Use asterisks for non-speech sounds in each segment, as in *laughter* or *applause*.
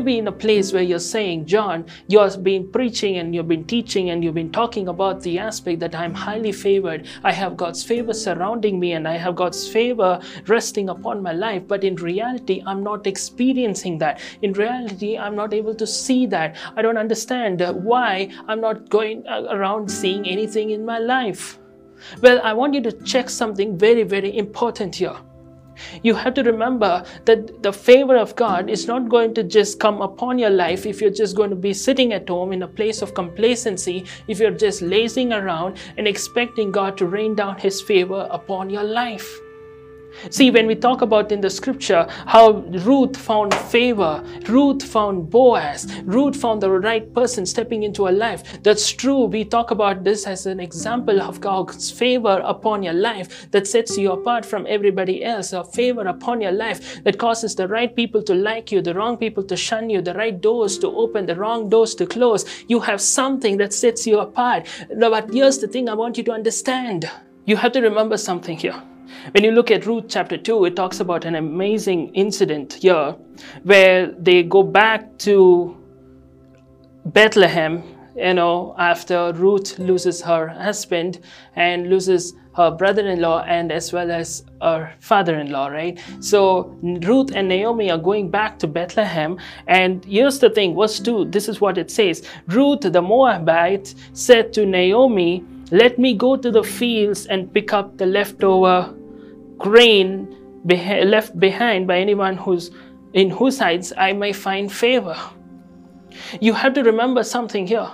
May be in a place where you're saying, John, you've been preaching and you've been teaching and you've been talking about the aspect that I'm highly favored. I have God's favor surrounding me and I have God's favor resting upon my life. But in reality, I'm not experiencing that. In reality, I'm not able to see that. I don't understand why I'm not going around seeing anything in my life. Well, I want you to check something very, very important here. You have to remember that the favor of God is not going to just come upon your life if you're just going to be sitting at home in a place of complacency, if you're just lazing around and expecting God to rain down His favor upon your life. See, when we talk about in the scripture how Ruth found favor, Ruth found Boaz, Ruth found the right person stepping into her life. That's true. We talk about this as an example of God's favor upon your life that sets you apart from everybody else, a favor upon your life that causes the right people to like you, the wrong people to shun you, the right doors to open, the wrong doors to close. You have something that sets you apart. But here's the thing I want you to understand. You have to remember something here. When you look at Ruth chapter 2, it talks about an amazing incident here where they go back to Bethlehem, you know, after Ruth loses her husband and loses her brother in law and as well as her father in law, right? So Ruth and Naomi are going back to Bethlehem. And here's the thing, verse 2, this is what it says Ruth the Moabite said to Naomi, Let me go to the fields and pick up the leftover grain left behind by anyone who's in whose eyes I may find favor. You have to remember something here.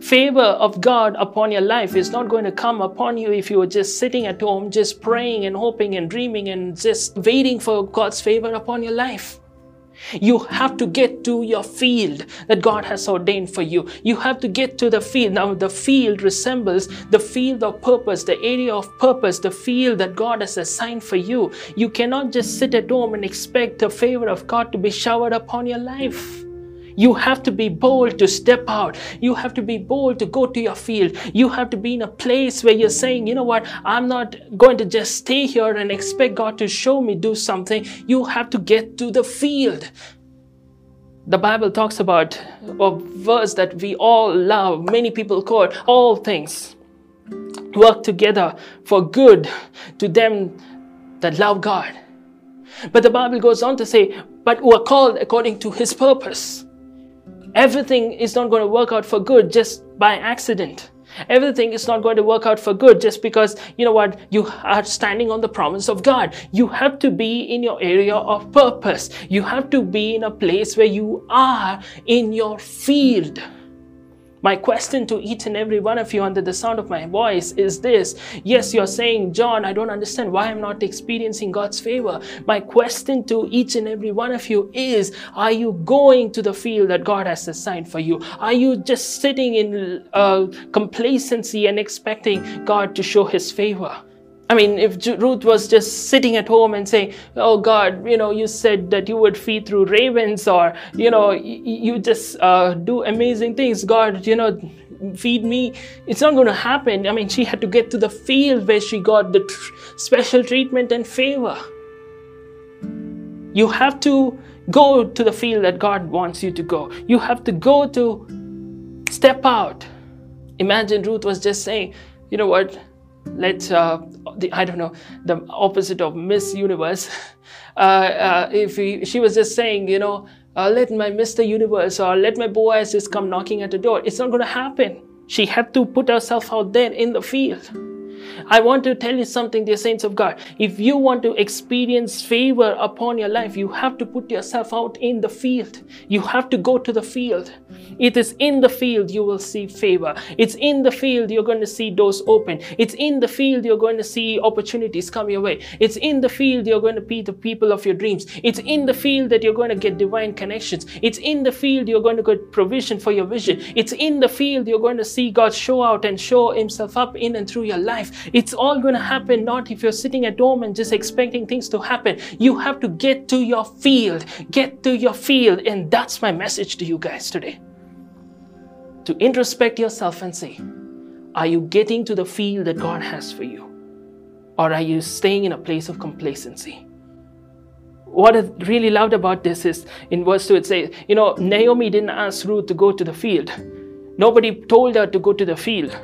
Favor of God upon your life is not going to come upon you if you are just sitting at home, just praying and hoping and dreaming and just waiting for God's favor upon your life. You have to get to your field that God has ordained for you. You have to get to the field. Now, the field resembles the field of purpose, the area of purpose, the field that God has assigned for you. You cannot just sit at home and expect the favor of God to be showered upon your life. You have to be bold to step out. You have to be bold to go to your field. You have to be in a place where you're saying, you know what, I'm not going to just stay here and expect God to show me do something. You have to get to the field. The Bible talks about a verse that we all love, many people quote, all things work together for good to them that love God. But the Bible goes on to say, but who are called according to his purpose. Everything is not going to work out for good just by accident. Everything is not going to work out for good just because, you know what, you are standing on the promise of God. You have to be in your area of purpose. You have to be in a place where you are in your field. My question to each and every one of you under the sound of my voice is this. Yes, you're saying, John, I don't understand why I'm not experiencing God's favor. My question to each and every one of you is, are you going to the field that God has assigned for you? Are you just sitting in uh, complacency and expecting God to show his favor? I mean, if Ruth was just sitting at home and saying, "Oh God, you know, you said that you would feed through ravens, or you know, you just uh, do amazing things, God, you know, feed me," it's not going to happen. I mean, she had to get to the field where she got the tr- special treatment and favor. You have to go to the field that God wants you to go. You have to go to step out. Imagine Ruth was just saying, "You know what? let uh, the I don't know the opposite of Miss Universe. *laughs* Uh, uh, if he, she was just saying, you know, uh, let my Mr. Universe or let my Boaz just come knocking at the door, it's not going to happen. She had to put herself out there in the field. I want to tell you something, dear saints of God. If you want to experience favor upon your life, you have to put yourself out in the field. You have to go to the field. It is in the field you will see favor. It's in the field you're going to see doors open. It's in the field you're going to see opportunities come your way. It's in the field you're going to be the people of your dreams. It's in the field that you're going to get divine connections. It's in the field you're going to get provision for your vision. It's in the field you're going to see God show out and show Himself up in and through your life. It's all going to happen not if you're sitting at home and just expecting things to happen. You have to get to your field. Get to your field. And that's my message to you guys today. To introspect yourself and say, are you getting to the field that God has for you? Or are you staying in a place of complacency? What I really loved about this is in verse 2 it says, you know, Naomi didn't ask Ruth to go to the field. Nobody told her to go to the field.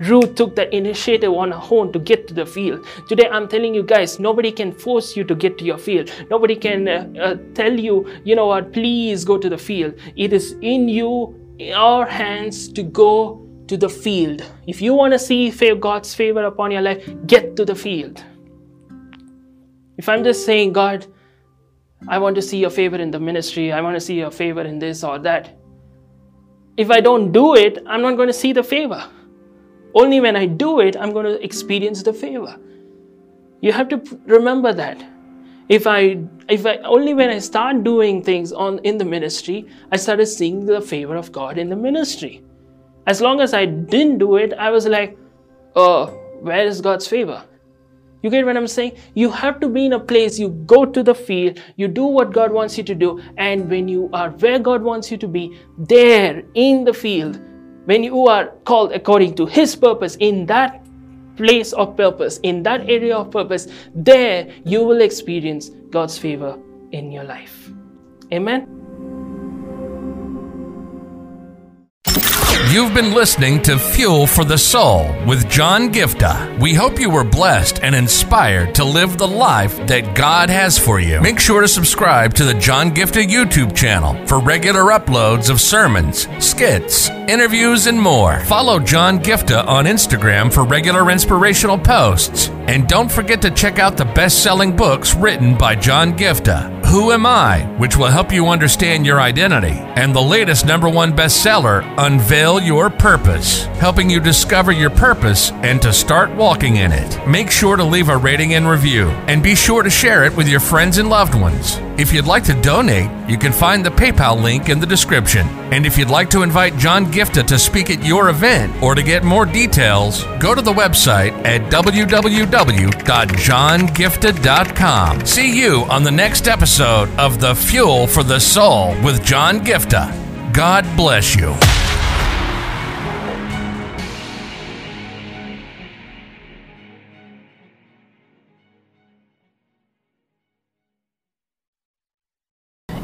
Ruth took the initiative on her own to get to the field. Today, I'm telling you guys, nobody can force you to get to your field. Nobody can uh, uh, tell you, you know what, please go to the field. It is in you, in our hands to go to the field. If you want to see God's favor upon your life, get to the field. If I'm just saying, God, I want to see your favor in the ministry, I want to see your favor in this or that. If I don't do it, I'm not going to see the favor. Only when I do it, I'm going to experience the favor. You have to remember that. If I, if I, only when I start doing things on in the ministry, I started seeing the favor of God in the ministry. As long as I didn't do it, I was like, oh, where is God's favor? You get what I'm saying? You have to be in a place, you go to the field, you do what God wants you to do, and when you are where God wants you to be, there in the field, when you are called according to His purpose in that place of purpose, in that area of purpose, there you will experience God's favor in your life. Amen. You've been listening to Fuel for the Soul with John Giftah. We hope you were blessed and inspired to live the life that God has for you. Make sure to subscribe to the John Giftah YouTube channel for regular uploads of sermons, skits, interviews, and more. Follow John Giftah on Instagram for regular inspirational posts. And don't forget to check out the best selling books written by John Giftah. Who Am I, which will help you understand your identity, and the latest number one bestseller, Unveil Your Purpose, helping you discover your purpose and to start walking in it. Make sure to leave a rating and review, and be sure to share it with your friends and loved ones. If you'd like to donate, you can find the PayPal link in the description. And if you'd like to invite John Giftah to speak at your event or to get more details, go to the website at www.johngiftah.com. See you on the next episode of The Fuel for the Soul with John Giftah. God bless you.